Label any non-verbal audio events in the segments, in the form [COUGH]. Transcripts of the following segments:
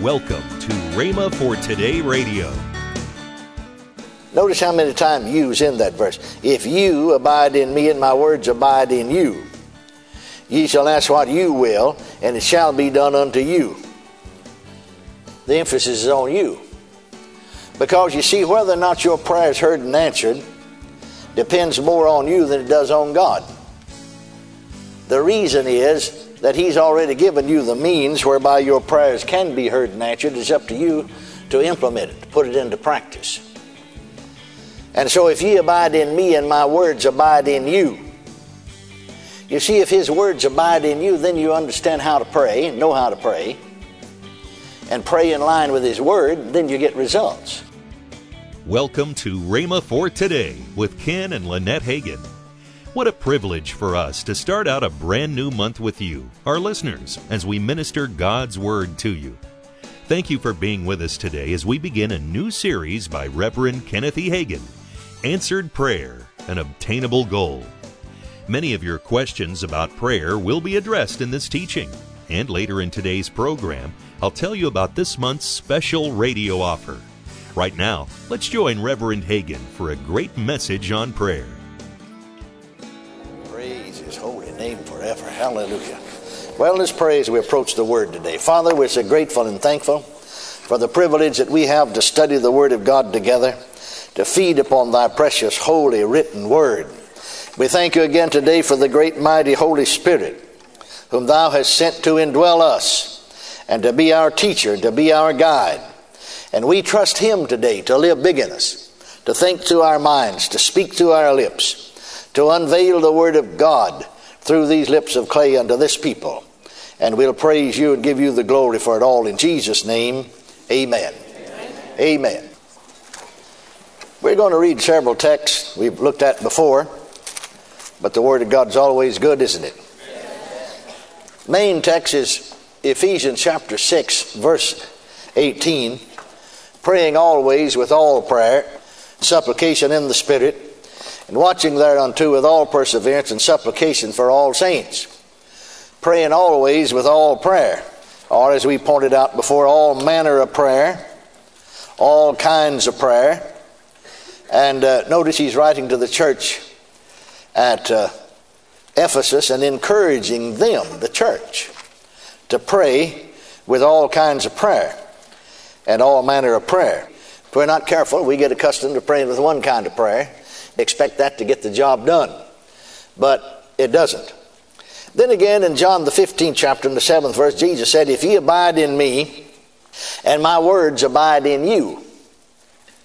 Welcome to Rhema for Today Radio. Notice how many times you's in that verse. If you abide in me and my words abide in you, ye shall ask what you will, and it shall be done unto you. The emphasis is on you. Because you see, whether or not your prayer is heard and answered depends more on you than it does on God. The reason is that He's already given you the means whereby your prayers can be heard and answered. It's up to you to implement it, to put it into practice. And so, if ye abide in me and my words abide in you, you see, if His words abide in you, then you understand how to pray, and know how to pray, and pray in line with His word, then you get results. Welcome to Rhema for Today with Ken and Lynette Hagin. What a privilege for us to start out a brand new month with you, our listeners, as we minister God's Word to you. Thank you for being with us today as we begin a new series by Reverend Kenneth E. Hagin Answered Prayer, an Obtainable Goal. Many of your questions about prayer will be addressed in this teaching. And later in today's program, I'll tell you about this month's special radio offer. Right now, let's join Reverend Hagin for a great message on prayer. Hallelujah. Well, let's pray as we approach the Word today. Father, we're so grateful and thankful for the privilege that we have to study the Word of God together, to feed upon Thy precious, holy, written Word. We thank you again today for the great, mighty Holy Spirit, whom Thou hast sent to indwell us and to be our teacher, to be our guide. And we trust Him today to live big in us, to think through our minds, to speak through our lips, to unveil the Word of God through these lips of clay unto this people. And we'll praise you and give you the glory for it all in Jesus' name. Amen. Amen. Amen. We're going to read several texts we've looked at before, but the Word of God's always good, isn't it? Main text is Ephesians chapter 6, verse 18. Praying always with all prayer, supplication in the Spirit and watching thereunto with all perseverance and supplication for all saints, praying always with all prayer, or as we pointed out before, all manner of prayer, all kinds of prayer. And uh, notice he's writing to the church at uh, Ephesus and encouraging them, the church, to pray with all kinds of prayer and all manner of prayer. If we're not careful, we get accustomed to praying with one kind of prayer expect that to get the job done. But it doesn't. Then again, in John the 15th chapter, in the 7th verse, Jesus said, If ye abide in me, and my words abide in you,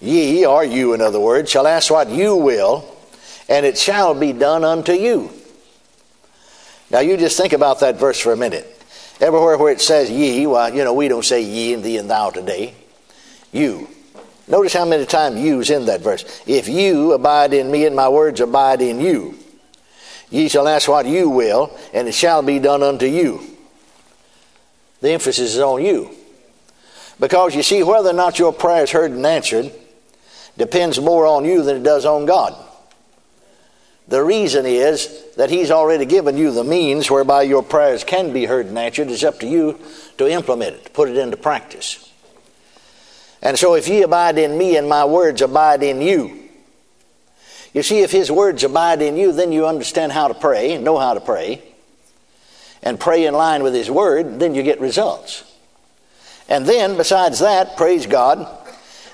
ye, or you in other words, shall ask what you will, and it shall be done unto you. Now you just think about that verse for a minute. Everywhere where it says ye, well, you know, we don't say ye and thee and thou today. You. Notice how many times you's in that verse. If you abide in me and my words abide in you, ye shall ask what you will, and it shall be done unto you. The emphasis is on you. Because you see, whether or not your prayer is heard and answered depends more on you than it does on God. The reason is that He's already given you the means whereby your prayers can be heard and answered. It's up to you to implement it, to put it into practice. And so if ye abide in me and my words abide in you, you see, if his words abide in you, then you understand how to pray, know how to pray, and pray in line with his word, then you get results. And then, besides that, praise God,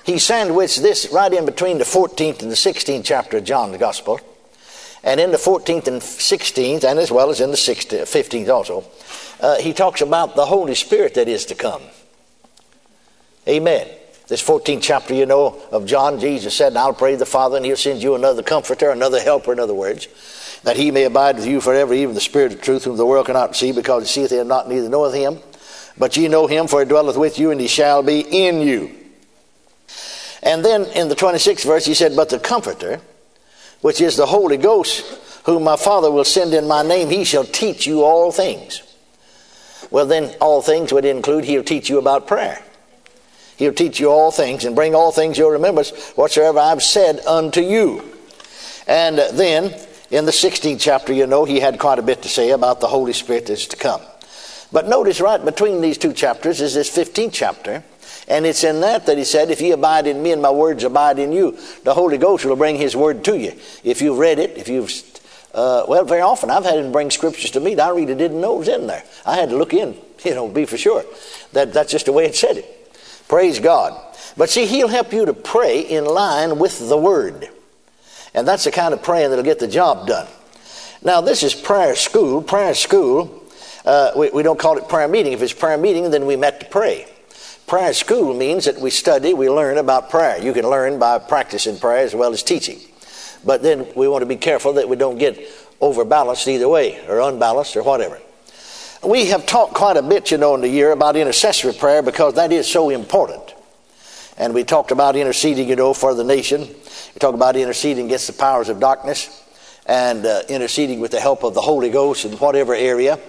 he sandwiched this right in between the 14th and the 16th chapter of John's Gospel. And in the 14th and 16th, and as well as in the 16th, 15th also, uh, he talks about the Holy Spirit that is to come. Amen. This 14th chapter, you know, of John, Jesus said, I'll pray the Father, and he'll send you another comforter, another helper, in other words, that he may abide with you forever, even the Spirit of truth, whom the world cannot see, because it seeth him not, neither knoweth him. But ye know him, for he dwelleth with you, and he shall be in you. And then in the 26th verse, he said, But the Comforter, which is the Holy Ghost, whom my Father will send in my name, he shall teach you all things. Well, then, all things would include, he'll teach you about prayer. He'll teach you all things and bring all things your remembrance whatsoever I've said unto you. And then in the 16th chapter, you know, he had quite a bit to say about the Holy Spirit that's to come. But notice right between these two chapters is this 15th chapter. And it's in that that he said, If ye abide in me and my words abide in you, the Holy Ghost will bring his word to you. If you've read it, if you've, uh, well, very often I've had him bring scriptures to me that I really didn't know was in there. I had to look in, [LAUGHS] you know, be for sure. That, that's just the way it said it. Praise God. But see, he'll help you to pray in line with the word. And that's the kind of praying that'll get the job done. Now, this is prayer school. Prayer school, uh, we, we don't call it prayer meeting. If it's prayer meeting, then we met to pray. Prayer school means that we study, we learn about prayer. You can learn by practicing prayer as well as teaching. But then we want to be careful that we don't get overbalanced either way, or unbalanced, or whatever. We have talked quite a bit, you know, in the year about intercessory prayer because that is so important. And we talked about interceding, you know, for the nation. We talked about interceding against the powers of darkness and uh, interceding with the help of the Holy Ghost in whatever area.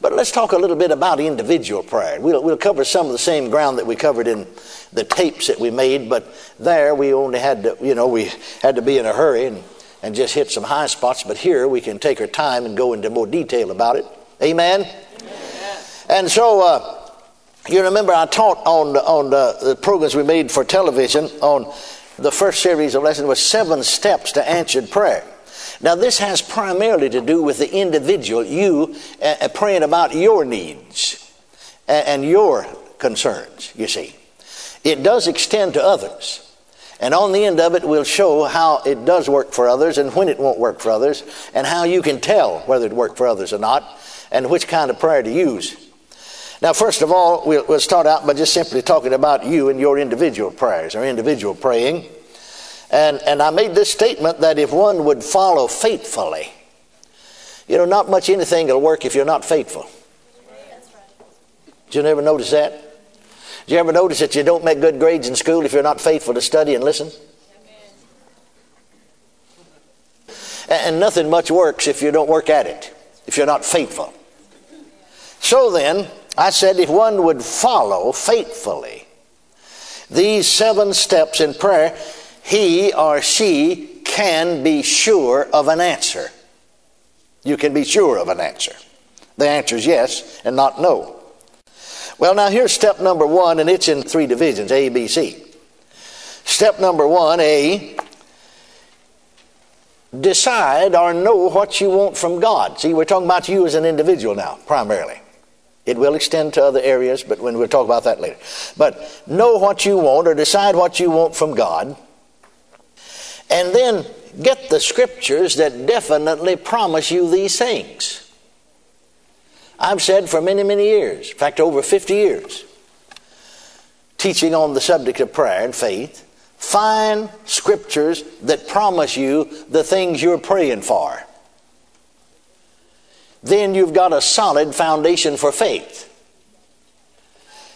But let's talk a little bit about individual prayer. We'll, we'll cover some of the same ground that we covered in the tapes that we made, but there we only had to, you know, we had to be in a hurry and, and just hit some high spots. But here we can take our time and go into more detail about it. Amen? Amen. And so, uh, you remember I taught on, on the, the programs we made for television on the first series of lessons was seven steps to answered prayer. Now, this has primarily to do with the individual, you uh, praying about your needs and, and your concerns, you see. It does extend to others. And on the end of it, we'll show how it does work for others and when it won't work for others, and how you can tell whether it worked for others or not, and which kind of prayer to use. Now, first of all, we'll, start out by just simply talking about you and your individual prayers or individual praying. And, and I made this statement that if one would follow faithfully, you know, not much anything will work if you're not faithful. Did you never notice that? Did you ever notice that you don't make good grades in school if you're not faithful to study and listen? And nothing much works if you don't work at it, if you're not faithful. So then, I said if one would follow faithfully these seven steps in prayer, he or she can be sure of an answer. You can be sure of an answer. The answer is yes and not no. Well, now here's step number one, and it's in three divisions A, B, C. Step number one A, decide or know what you want from God. See, we're talking about you as an individual now, primarily. It will extend to other areas, but when we'll talk about that later. But know what you want or decide what you want from God and then get the scriptures that definitely promise you these things. I've said for many, many years, in fact, over 50 years, teaching on the subject of prayer and faith, find scriptures that promise you the things you're praying for. Then you've got a solid foundation for faith.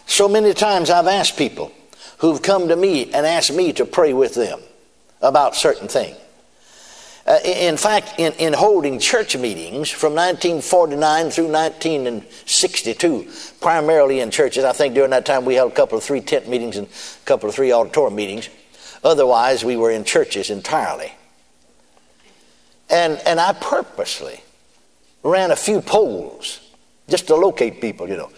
So many times I've asked people who've come to me and asked me to pray with them about certain things. Uh, in fact, in, in holding church meetings from 1949 through 1962, primarily in churches, I think during that time we held a couple of three tent meetings and a couple of three auditorium meetings. Otherwise, we were in churches entirely. And, and I purposely ran a few polls just to locate people, you know.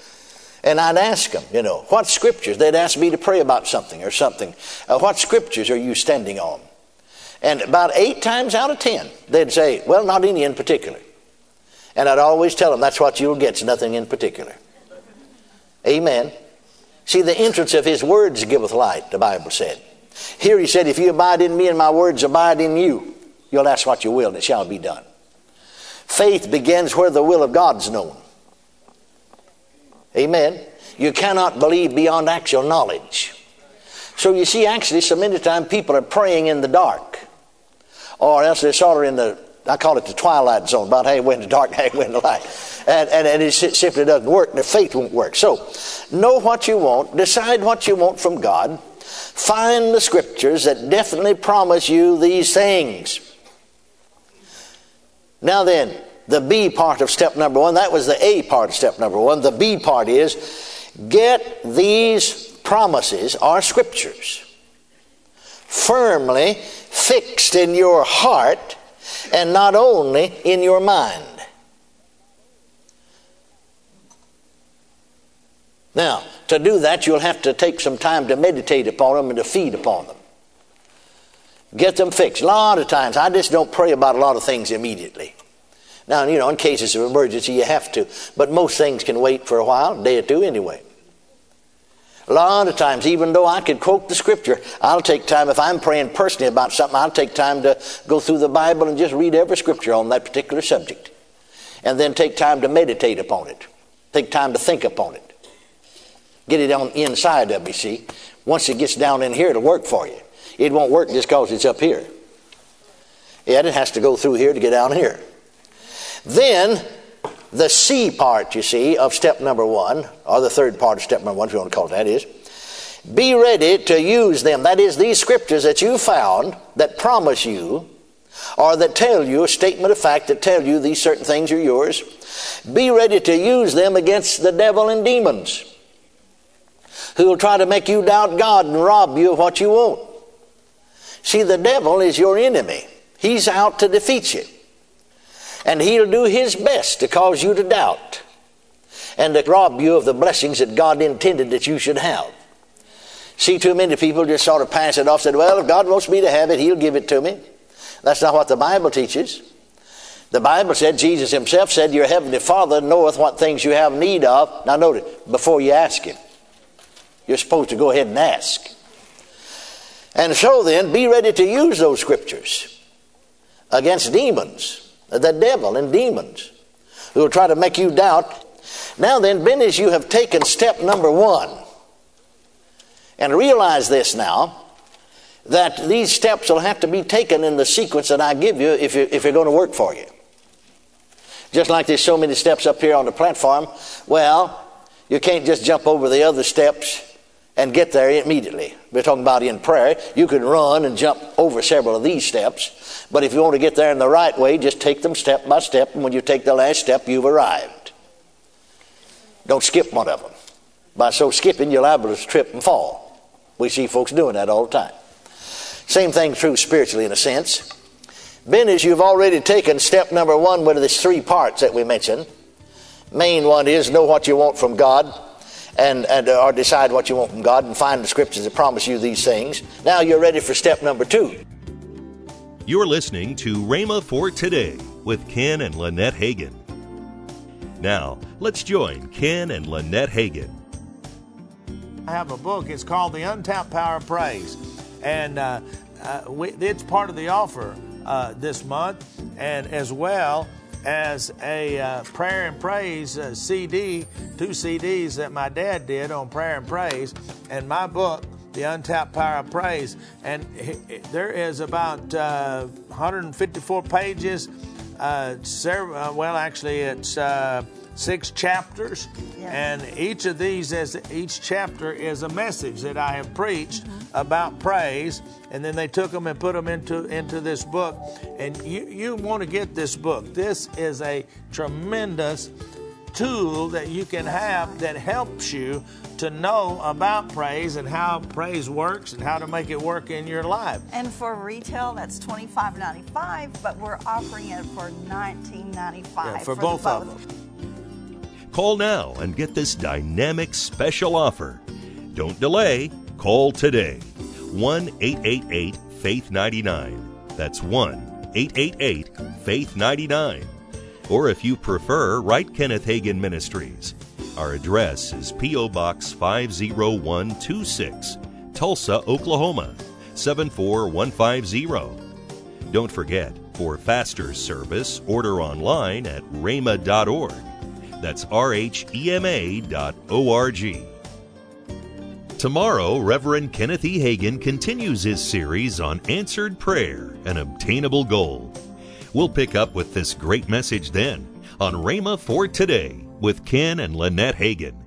And I'd ask them, you know, what scriptures? They'd ask me to pray about something or something. Uh, what scriptures are you standing on? And about eight times out of ten, they'd say, Well, not any in particular. And I'd always tell them, That's what you'll get, it's nothing in particular. Amen. See, the entrance of his words giveth light, the Bible said. Here he said, If you abide in me and my words abide in you, you'll ask what you will, and it shall be done. Faith begins where the will of God's known. Amen. You cannot believe beyond actual knowledge. So you see, actually, so many times people are praying in the dark or else they're sort of in the, I call it the twilight zone, about halfway in the dark, [LAUGHS] halfway in the light. And, and, and it simply doesn't work, the faith won't work. So, know what you want, decide what you want from God, find the scriptures that definitely promise you these things. Now then, the B part of step number one, that was the A part of step number one. The B part is get these promises or scriptures firmly fixed in your heart and not only in your mind. Now, to do that, you'll have to take some time to meditate upon them and to feed upon them. Get them fixed. A lot of times, I just don't pray about a lot of things immediately. Now, you know, in cases of emergency, you have to, but most things can wait for a while, a day or two anyway. A lot of times, even though I could quote the scripture, I'll take time, if I'm praying personally about something, I'll take time to go through the Bible and just read every scripture on that particular subject. And then take time to meditate upon it. Take time to think upon it. Get it on inside of you, see. Once it gets down in here, it'll work for you. It won't work just because it's up here. Yet it has to go through here to get down here. Then, the C part, you see, of step number one, or the third part of step number one, if you want to call it that, is be ready to use them. That is, these scriptures that you found that promise you, or that tell you a statement of fact that tell you these certain things are yours, be ready to use them against the devil and demons who will try to make you doubt God and rob you of what you want. See, the devil is your enemy. He's out to defeat you. And he'll do his best to cause you to doubt and to rob you of the blessings that God intended that you should have. See, too many people just sort of pass it off, said, Well, if God wants me to have it, He'll give it to me. That's not what the Bible teaches. The Bible said, Jesus Himself said, Your heavenly Father knoweth what things you have need of. Now, notice, before you ask Him, you're supposed to go ahead and ask. And so then, be ready to use those scriptures against demons, the devil and demons, who will try to make you doubt. Now then, Ben, as you have taken step number one, and realize this now, that these steps will have to be taken in the sequence that I give you if, you, if you're going to work for you. Just like there's so many steps up here on the platform, well, you can't just jump over the other steps and get there immediately. We're talking about in prayer. You can run and jump over several of these steps, but if you want to get there in the right way, just take them step by step, and when you take the last step, you've arrived. Don't skip one of them. By so skipping, you're liable to trip and fall. We see folks doing that all the time. Same thing true spiritually in a sense. Ben, as you've already taken step number one with these three parts that we mentioned. Main one is know what you want from God and, and uh, or decide what you want from God and find the scriptures that promise you these things. Now you're ready for step number two. You're listening to Rhema for Today with Ken and Lynette Hagin. Now, let's join Ken and Lynette Hagin. I have a book. It's called The Untapped Power of Praise. And uh, uh, we, it's part of the offer uh, this month. And as well, as a uh, prayer and praise uh, CD, two CDs that my dad did on prayer and praise, and my book, The Untapped Power of Praise. And there is about uh, 154 pages. Uh, several, uh, well, actually, it's uh, six chapters, and each of these is each chapter is a message that I have preached mm-hmm. about praise, and then they took them and put them into into this book. And you you want to get this book. This is a tremendous tool that you can have that helps you to know about praise and how praise works and how to make it work in your life. And for retail, that's twenty five ninety five, but we're offering it for nineteen ninety five yeah, for, for both, both of them. Call now and get this dynamic special offer. Don't delay. Call today. 1 888 Faith 99. That's 1 888 Faith 99. Or if you prefer, write Kenneth Hagin Ministries. Our address is P.O. Box 50126, Tulsa, Oklahoma 74150. Don't forget, for faster service, order online at rhema.org. That's rhema dot org. Tomorrow, Reverend Kenneth E. Hagin continues his series on answered prayer and obtainable goal. We'll pick up with this great message then on Rhema for Today with Ken and Lynette Hagin.